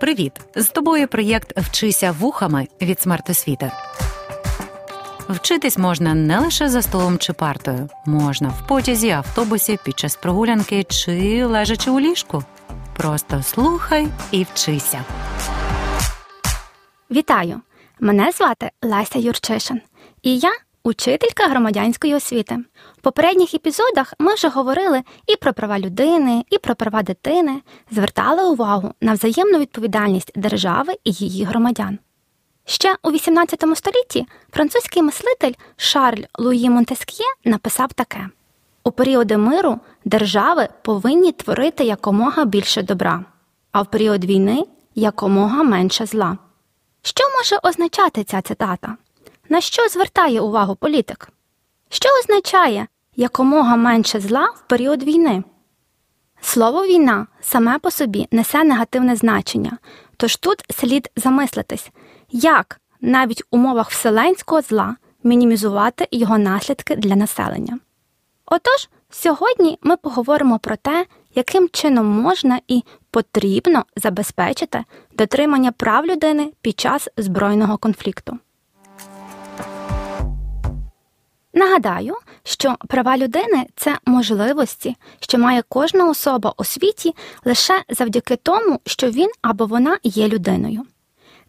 Привіт! З тобою проєкт Вчися вухами від смертосвіти. Вчитись можна не лише за столом чи партою, можна в потязі, автобусі, під час прогулянки чи лежачи у ліжку. Просто слухай і вчися. Вітаю! Мене звати Леся Юрчишин, і я учителька громадянської освіти. В попередніх епізодах ми вже говорили і про права людини, і про права дитини, звертали увагу на взаємну відповідальність держави і її громадян. Ще у XVIII столітті французький мислитель Шарль Луї Монтеск'є написав таке: у періоди миру держави повинні творити якомога більше добра, а в період війни якомога менше зла. Що може означати ця цитата? На що звертає увагу політик? Що означає якомога менше зла в період війни? Слово війна саме по собі несе негативне значення, тож тут слід замислитись, як навіть в умовах вселенського зла мінімізувати його наслідки для населення. Отож, сьогодні ми поговоримо про те, яким чином можна і потрібно забезпечити дотримання прав людини під час збройного конфлікту. Нагадаю, що права людини це можливості, що має кожна особа у світі лише завдяки тому, що він або вона є людиною.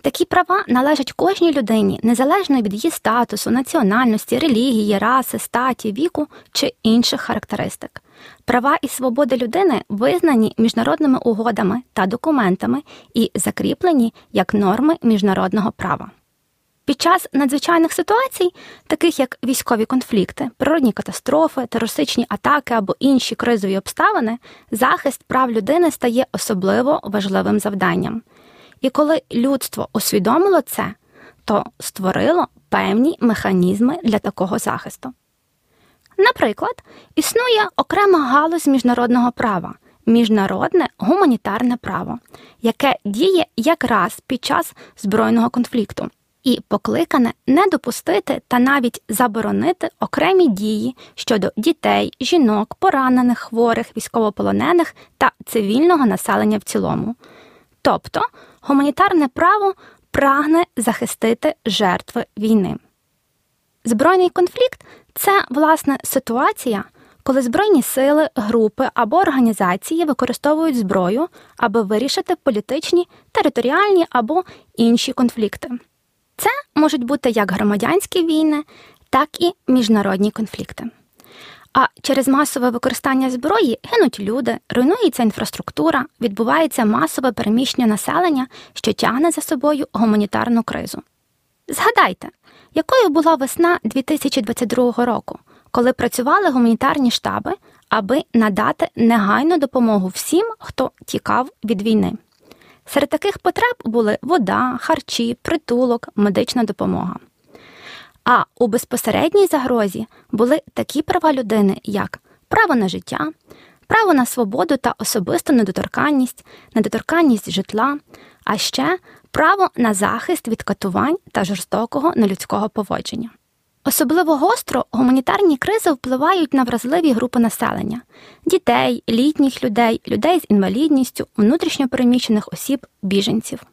Такі права належать кожній людині, незалежно від її статусу, національності, релігії, раси, статі, віку чи інших характеристик. Права і свободи людини визнані міжнародними угодами та документами і закріплені як норми міжнародного права. Під час надзвичайних ситуацій, таких як військові конфлікти, природні катастрофи, терористичні атаки або інші кризові обставини, захист прав людини стає особливо важливим завданням. І коли людство усвідомило це, то створило певні механізми для такого захисту. Наприклад, існує окрема галузь міжнародного права, міжнародне гуманітарне право, яке діє якраз під час збройного конфлікту і покликане не допустити та навіть заборонити окремі дії щодо дітей, жінок, поранених, хворих, військовополонених та цивільного населення в цілому. Тобто гуманітарне право прагне захистити жертви війни. Збройний конфлікт це власне ситуація, коли збройні сили, групи або організації використовують зброю, аби вирішити політичні, територіальні або інші конфлікти. Це можуть бути як громадянські війни, так і міжнародні конфлікти. А через масове використання зброї гинуть люди, руйнується інфраструктура, відбувається масове переміщення населення, що тягне за собою гуманітарну кризу. Згадайте, якою була весна 2022 року, коли працювали гуманітарні штаби, аби надати негайну допомогу всім, хто тікав від війни. Серед таких потреб були вода, харчі, притулок, медична допомога. А у безпосередній загрозі були такі права людини, як право на життя, право на свободу та особисту недоторканність, недоторканність житла, а ще право на захист від катувань та жорстокого нелюдського поводження. Особливо гостро гуманітарні кризи впливають на вразливі групи населення дітей, літніх людей, людей з інвалідністю, внутрішньопереміщених осіб, біженців.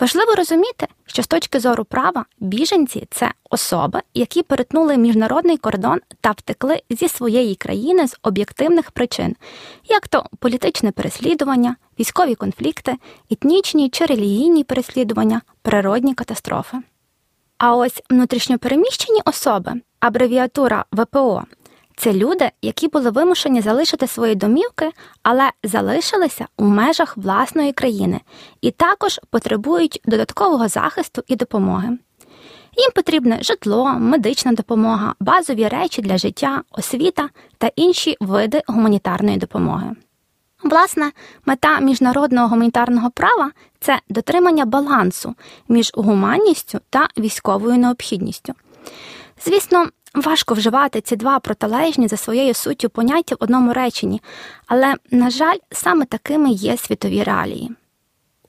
Важливо розуміти, що з точки зору права біженці це особи, які перетнули міжнародний кордон та втекли зі своєї країни з об'єктивних причин, як то політичне переслідування, військові конфлікти, етнічні чи релігійні переслідування, природні катастрофи. А ось внутрішньопереміщені особи, абревіатура ВПО, це люди, які були вимушені залишити свої домівки, але залишилися у межах власної країни і також потребують додаткового захисту і допомоги. Їм потрібне житло, медична допомога, базові речі для життя, освіта та інші види гуманітарної допомоги. Власне, мета міжнародного гуманітарного права це дотримання балансу між гуманністю та військовою необхідністю. Звісно, важко вживати ці два протилежні за своєю суттю поняття в одному реченні, але, на жаль, саме такими є світові реалії.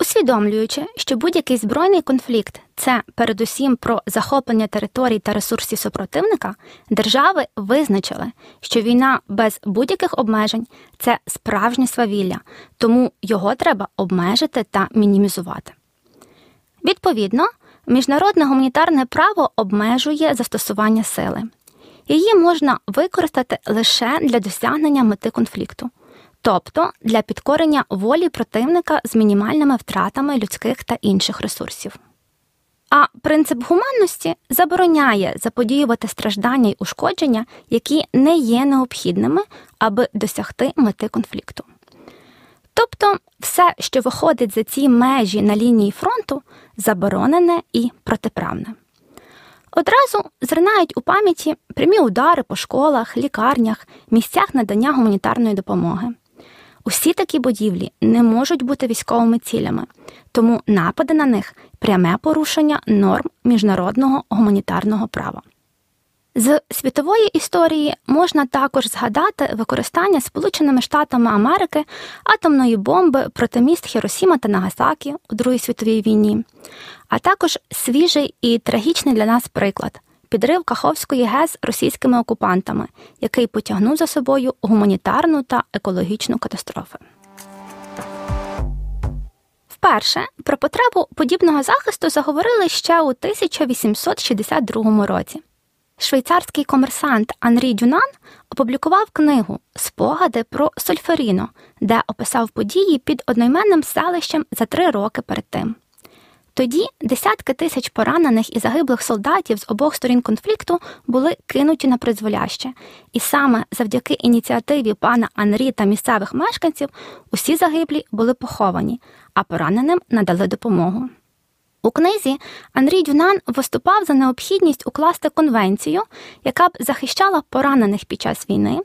Усвідомлюючи, що будь-який збройний конфлікт це передусім про захоплення територій та ресурсів супротивника, держави визначили, що війна без будь-яких обмежень це справжнє свавілля, тому його треба обмежити та мінімізувати. Відповідно, міжнародне гуманітарне право обмежує застосування сили. Її можна використати лише для досягнення мети конфлікту тобто для підкорення волі противника з мінімальними втратами людських та інших ресурсів. А принцип гуманності забороняє заподіювати страждання й ушкодження, які не є необхідними, аби досягти мети конфлікту. Тобто все, що виходить за ці межі на лінії фронту, заборонене і протиправне. Одразу зринають у пам'яті прямі удари по школах, лікарнях, місцях надання гуманітарної допомоги. Усі такі будівлі не можуть бути військовими цілями, тому напади на них пряме порушення норм міжнародного гуманітарного права. З світової історії можна також згадати використання Сполученими Штатами Америки атомної бомби проти міст Хіросіма та Нагасакі у Другій світовій війні, а також свіжий і трагічний для нас приклад підрив Каховської ГЕС російськими окупантами, який потягнув за собою гуманітарну та екологічну катастрофи. Вперше про потребу подібного захисту заговорили ще у 1862 році. Швейцарський комерсант Анрі Дюнан опублікував книгу Спогади про Сольферіно, де описав події під одноіменним селищем за три роки перед тим. Тоді десятки тисяч поранених і загиблих солдатів з обох сторін конфлікту були кинуті на призволяще, і саме завдяки ініціативі пана Анрі та місцевих мешканців усі загиблі були поховані, а пораненим надали допомогу. У книзі Андрій Дюнан виступав за необхідність укласти конвенцію, яка б захищала поранених під час війни,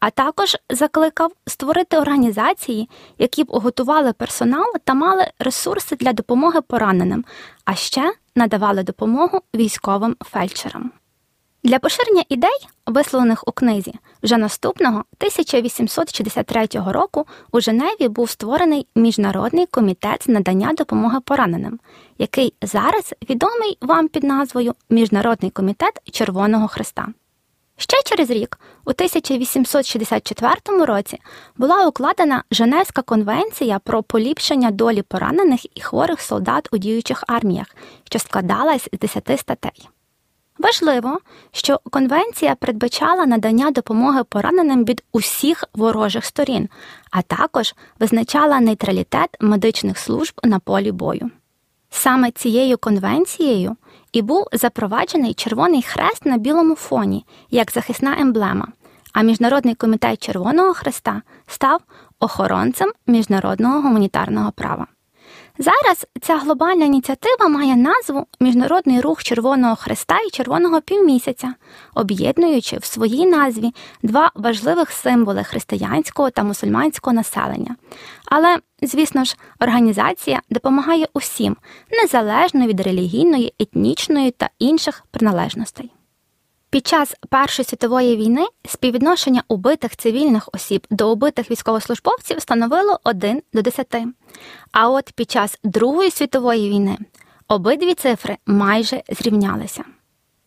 а також закликав створити організації, які б готували персонал та мали ресурси для допомоги пораненим, а ще надавали допомогу військовим фельдшерам. Для поширення ідей, висловлених у книзі, вже наступного 1863 року у Женеві був створений Міжнародний комітет з надання допомоги пораненим, який зараз відомий вам під назвою Міжнародний комітет Червоного Христа. Ще через рік, у 1864 році, була укладена Женевська конвенція про поліпшення долі поранених і хворих солдат у діючих арміях, що складалась з 10 статей. Важливо, що конвенція передбачала надання допомоги пораненим від усіх ворожих сторін, а також визначала нейтралітет медичних служб на полі бою. Саме цією конвенцією і був запроваджений Червоний хрест на білому фоні як захисна емблема, а Міжнародний комітет Червоного Хреста став охоронцем міжнародного гуманітарного права. Зараз ця глобальна ініціатива має назву Міжнародний рух Червоного Хреста і Червоного півмісяця, об'єднуючи в своїй назві два важливих символи християнського та мусульманського населення. Але, звісно ж, організація допомагає усім, незалежно від релігійної, етнічної та інших приналежностей. Під час Першої світової війни співвідношення убитих цивільних осіб до убитих військовослужбовців становило 1 до 10. А от під час Другої світової війни обидві цифри майже зрівнялися.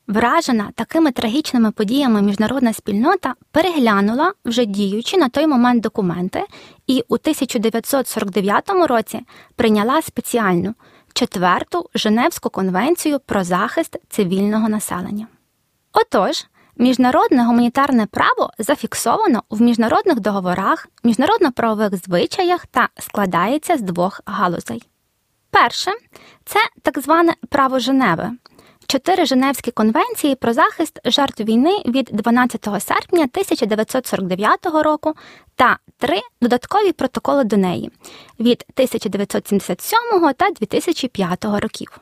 Вражена такими трагічними подіями міжнародна спільнота переглянула вже діючі на той момент документи і у 1949 році прийняла спеціальну четверту Женевську конвенцію про захист цивільного населення. Отож, міжнародне гуманітарне право зафіксовано в міжнародних договорах, міжнародно-правових звичаях та складається з двох галузей. Перше це так зване право Женеви. Чотири Женевські конвенції про захист жертв війни від 12 серпня 1949 року та три додаткові протоколи до неї від 1977 та 2005 років.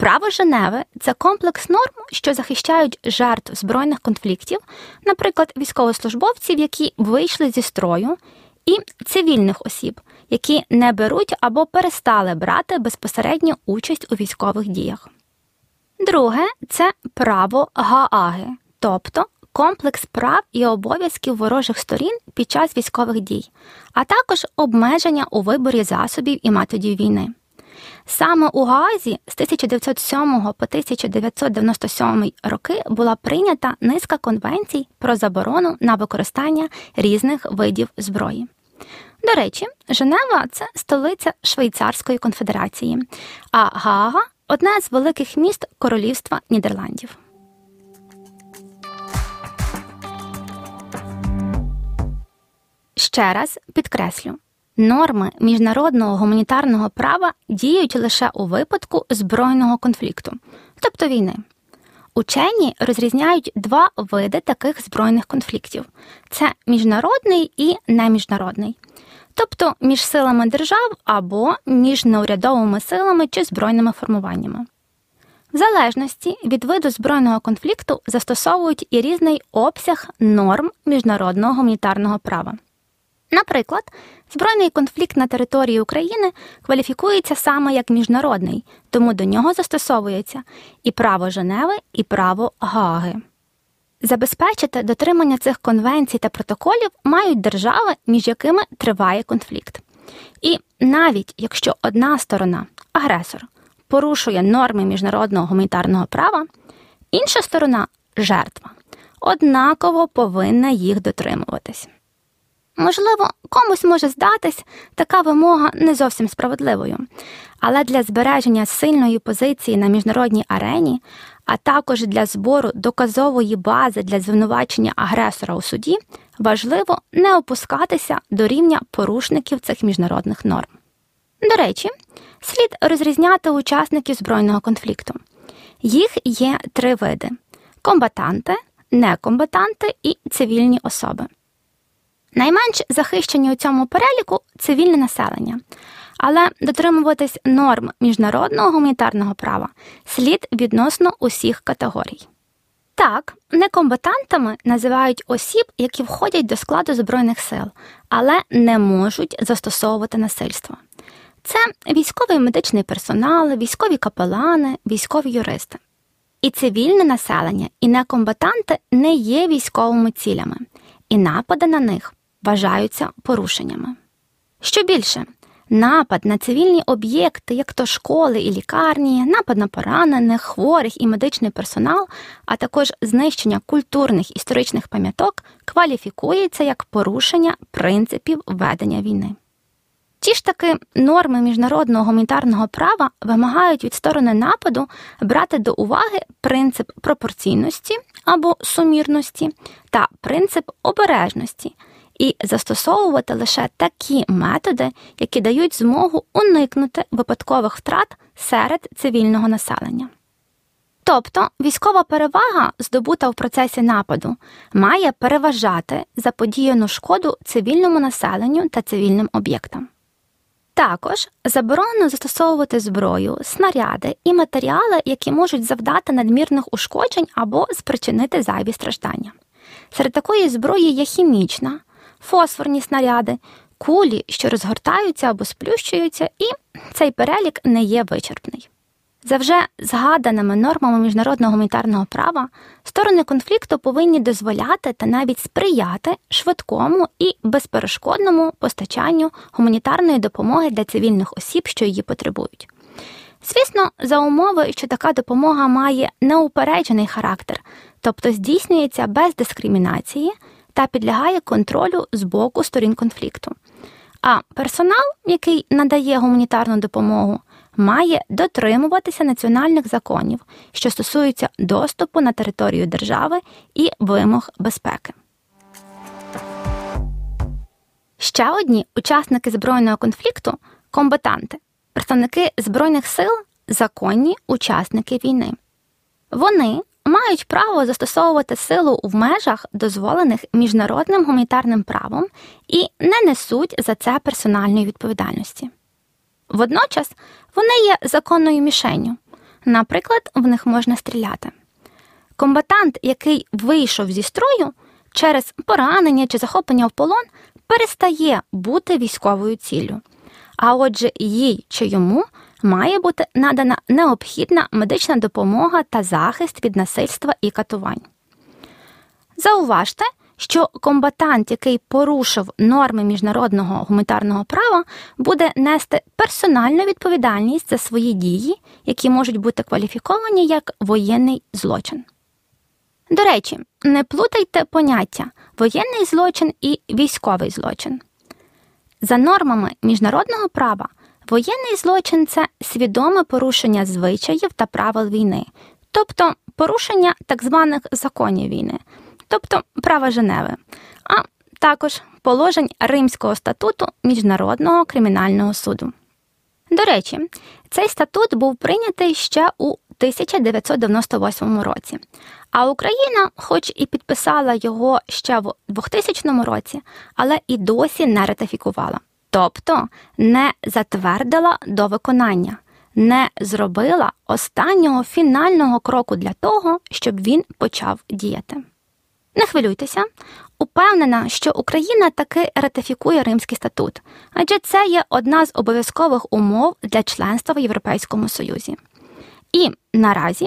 Право Женеви це комплекс норм, що захищають жертв збройних конфліктів, наприклад, військовослужбовців, які вийшли зі строю, і цивільних осіб, які не беруть або перестали брати безпосередню участь у військових діях. Друге це право Гааги, тобто комплекс прав і обов'язків ворожих сторін під час військових дій, а також обмеження у виборі засобів і методів війни. Саме у Гаазі з 1907 по 1997 роки була прийнята низка конвенцій про заборону на використання різних видів зброї. До речі, Женева це столиця Швейцарської конфедерації, а Гаага одне з великих міст Королівства Нідерландів. Ще раз підкреслю, норми міжнародного гуманітарного права діють лише у випадку збройного конфлікту, тобто війни. Учені розрізняють два види таких збройних конфліктів: це міжнародний і неміжнародний, тобто між силами держав або між неурядовими силами чи збройними формуваннями. В залежності від виду збройного конфлікту застосовують і різний обсяг норм міжнародного гуманітарного права. Наприклад, збройний конфлікт на території України кваліфікується саме як міжнародний, тому до нього застосовується і право Женеви, і право Гааги. Забезпечити дотримання цих конвенцій та протоколів мають держави, між якими триває конфлікт. І навіть якщо одна сторона, агресор, порушує норми міжнародного гуманітарного права, інша сторона жертва, однаково повинна їх дотримуватись. Можливо, комусь може здатись така вимога не зовсім справедливою, але для збереження сильної позиції на міжнародній арені, а також для збору доказової бази для звинувачення агресора у суді, важливо не опускатися до рівня порушників цих міжнародних норм. До речі, слід розрізняти учасників збройного конфлікту. Їх є три види: комбатанти, некомбатанти і цивільні особи. Найменш захищені у цьому переліку цивільне населення, але дотримуватись норм міжнародного гуманітарного права слід відносно усіх категорій. Так, некомбатантами називають осіб, які входять до складу Збройних сил, але не можуть застосовувати насильство. Це військовий медичний персонал, військові капелани, військові юристи. І цивільне населення, і некомбатанти не є військовими цілями, і напади на них вважаються порушеннями. Що більше, напад на цивільні об'єкти, як то школи і лікарні, напад на поранених, хворих і медичний персонал, а також знищення культурних історичних пам'яток кваліфікується як порушення принципів ведення війни. Ті ж таки норми міжнародного гуманітарного права вимагають від сторони нападу брати до уваги принцип пропорційності або сумірності та принцип обережності, і застосовувати лише такі методи, які дають змогу уникнути випадкових втрат серед цивільного населення. Тобто військова перевага, здобута в процесі нападу, має переважати заподіяну шкоду цивільному населенню та цивільним об'єктам. Також заборонено застосовувати зброю, снаряди і матеріали, які можуть завдати надмірних ушкоджень або спричинити зайві страждання. Серед такої зброї є хімічна, фосфорні снаряди, кулі, що розгортаються або сплющуються, і цей перелік не є вичерпний. За вже згаданими нормами міжнародного гуманітарного права сторони конфлікту повинні дозволяти та навіть сприяти швидкому і безперешкодному постачанню гуманітарної допомоги для цивільних осіб, що її потребують. Звісно, за умови, що така допомога має неупереджений характер, тобто здійснюється без дискримінації та підлягає контролю з боку сторін конфлікту. А персонал, який надає гуманітарну допомогу, має дотримуватися національних законів, що стосуються доступу на територію держави і вимог безпеки. Ще одні учасники збройного конфлікту комбатанти, представники збройних сил, законні учасники війни. Вони мають право застосовувати силу в межах, дозволених міжнародним гуманітарним правом, і не несуть за це персональної відповідальності. Водночас вони є законною мішенню, наприклад, в них можна стріляти. Комбатант, який вийшов зі строю через поранення чи захоплення в полон, перестає бути військовою ціллю. А отже, їй чи йому має бути надана необхідна медична допомога та захист від насильства і катувань. Зауважте, що комбатант, який порушив норми міжнародного гуманітарного права, буде нести персональну відповідальність за свої дії, які можуть бути кваліфіковані як воєнний злочин. До речі, не плутайте поняття воєнний злочин і військовий злочин. За нормами міжнародного права, воєнний злочин це свідоме порушення звичаїв та правил війни, тобто порушення так званих законів війни, тобто права Женеви, а також положень Римського статуту Міжнародного кримінального суду. До речі, цей статут був прийнятий ще у 1998 році, а Україна, хоч і підписала його ще в 2000 році, але і досі не ратифікувала, тобто не затвердила до виконання, не зробила останнього фінального кроку для того, щоб він почав діяти. Не хвилюйтеся, упевнена, що Україна таки ратифікує Римський статут, адже це є одна з обов'язкових умов для членства в Європейському Союзі. І наразі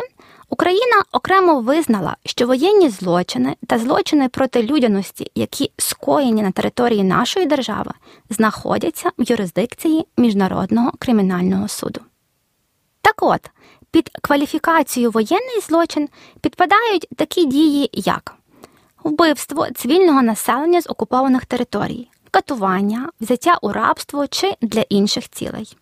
Україна окремо визнала, що воєнні злочини та злочини проти людяності, які скоєні на території нашої держави, знаходяться в юрисдикції Міжнародного кримінального суду. Так от, під кваліфікацію воєнний злочин підпадають такі дії, як вбивство цивільного населення з окупованих територій, катування, взяття у рабство чи для інших цілей,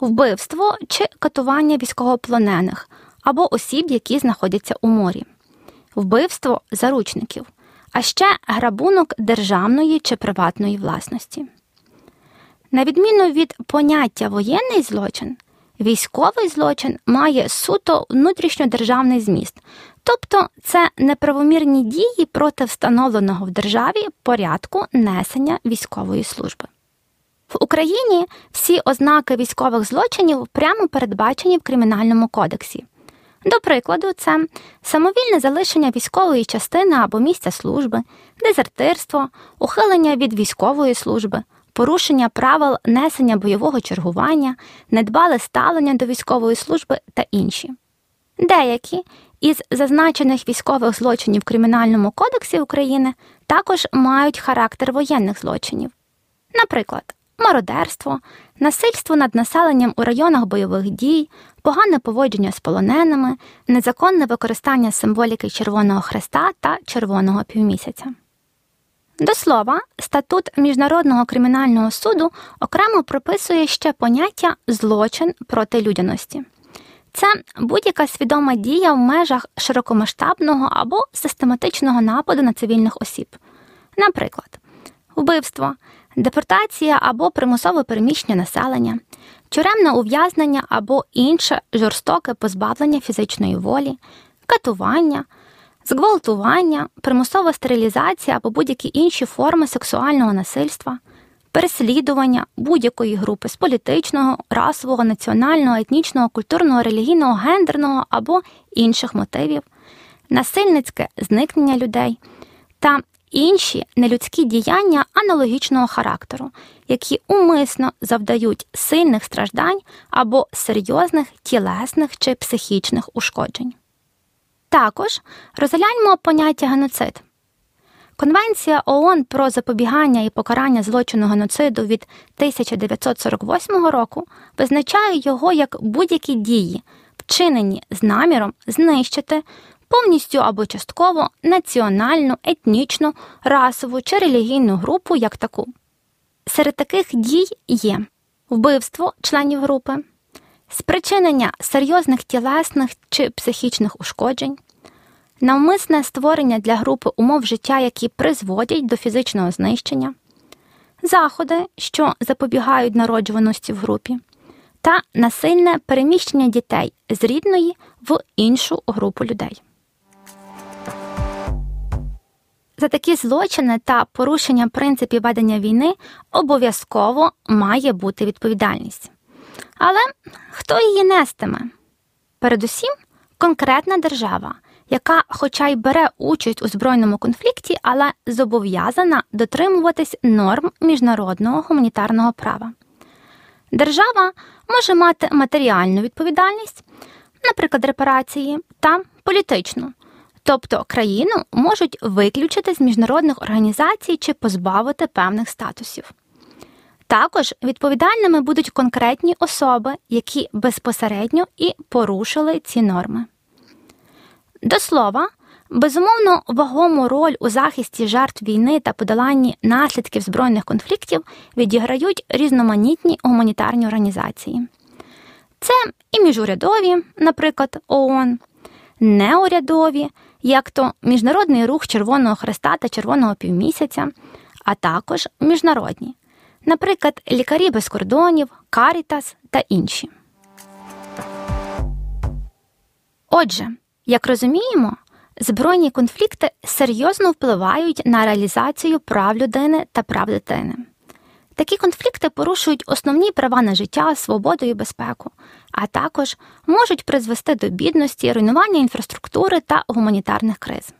вбивство чи катування військовополонених або осіб, які знаходяться у морі, вбивство заручників, а ще грабунок державної чи приватної власності. На відміну від поняття воєнний злочин, військовий злочин має суто внутрішньодержавний зміст, тобто це неправомірні дії проти встановленого в державі порядку несення військової служби. В Україні всі ознаки військових злочинів прямо передбачені в Кримінальному кодексі. До прикладу, це самовільне залишення військової частини або місця служби, дезертирство, ухилення від військової служби, порушення правил несення бойового чергування, недбале ставлення до військової служби та інші. Деякі із зазначених військових злочинів в Кримінальному кодексі України також мають характер воєнних злочинів. Наприклад, мародерство, насильство над населенням у районах бойових дій, погане поводження з полоненими, незаконне використання символіки Червоного Хреста та Червоного півмісяця. До слова, статут Міжнародного кримінального суду окремо прописує ще поняття злочин проти людяності. Це будь-яка свідома дія в межах широкомасштабного або систематичного нападу на цивільних осіб, наприклад, вбивство, депортація або примусове переміщення населення, тюремне ув'язнення або інше жорстоке позбавлення фізичної волі, катування, зґвалтування, примусова стерилізація або будь-які інші форми сексуального насильства. Переслідування будь-якої групи з політичного, расового, національного, етнічного, культурного, релігійного, гендерного або інших мотивів, насильницьке зникнення людей та інші нелюдські діяння аналогічного характеру, які умисно завдають сильних страждань або серйозних тілесних чи психічних ушкоджень. Також розгляньмо поняття геноцид. Конвенція ООН про запобігання і покарання злочину геноциду від 1948 року визначає його як будь-які дії, вчинені з наміром знищити повністю або частково національну, етнічну, расову чи релігійну групу як таку. Серед таких дій є вбивство членів групи, спричинення серйозних тілесних чи психічних ушкоджень, навмисне створення для групи умов життя, які призводять до фізичного знищення, заходи, що запобігають народжуваності в групі, та насильне переміщення дітей з рідної в іншу групу людей. За такі злочини та порушення принципів ведення війни обов'язково має бути відповідальність. Але хто її нестиме? Передусім, конкретна держава, яка, хоча й бере участь у збройному конфлікті, але зобов'язана дотримуватись норм міжнародного гуманітарного права. Держава може мати матеріальну відповідальність, наприклад, репарації, та політичну, Тобто країну можуть виключити з міжнародних організацій чи позбавити певних статусів. Також відповідальними будуть конкретні особи, які безпосередньо і порушили ці норми. До слова, безумовно, вагому роль у захисті жертв війни та подоланні наслідків збройних конфліктів відіграють різноманітні гуманітарні організації. Це і міжурядові, наприклад, ООН, неурядові, як то Міжнародний рух Червоного Хреста та Червоного півмісяця, а також міжнародні, наприклад, Лікарі без кордонів, Карітас та інші. Отже, як розуміємо, збройні конфлікти серйозно впливають на реалізацію прав людини та прав дитини. Такі конфлікти порушують основні права на життя, свободу і безпеку, а також можуть призвести до бідності, руйнування інфраструктури та гуманітарних криз.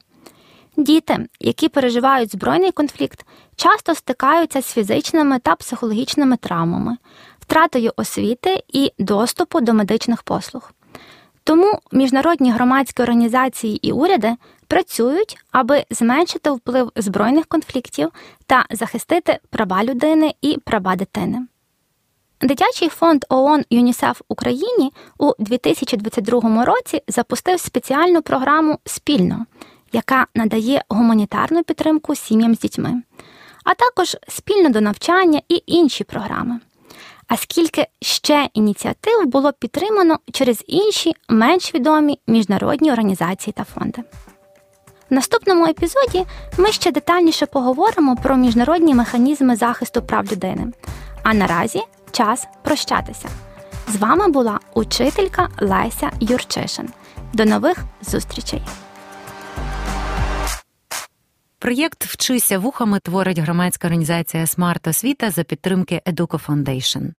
Діти, які переживають збройний конфлікт, часто стикаються з фізичними та психологічними травмами, втратою освіти і доступу до медичних послуг. Тому міжнародні громадські організації і уряди працюють, аби зменшити вплив збройних конфліктів та захистити права людини і права дитини. Дитячий фонд ООН ЮНІСЕФ Україні у 2022 році запустив спеціальну програму спільно, яка надає гуманітарну підтримку сім'ям з дітьми, а також спільно до навчання і інші програми. А скільки ще ініціатив було підтримано через інші менш відомі міжнародні організації та фонди. В наступному епізоді ми ще детальніше поговоримо про міжнародні механізми захисту прав людини. А наразі час прощатися. З вами була учителька Леся Юрчишин. До нових зустрічей! Проєкт Вчися вухами творить громадська організація Смарт Освіта за підтримки Educo Foundation.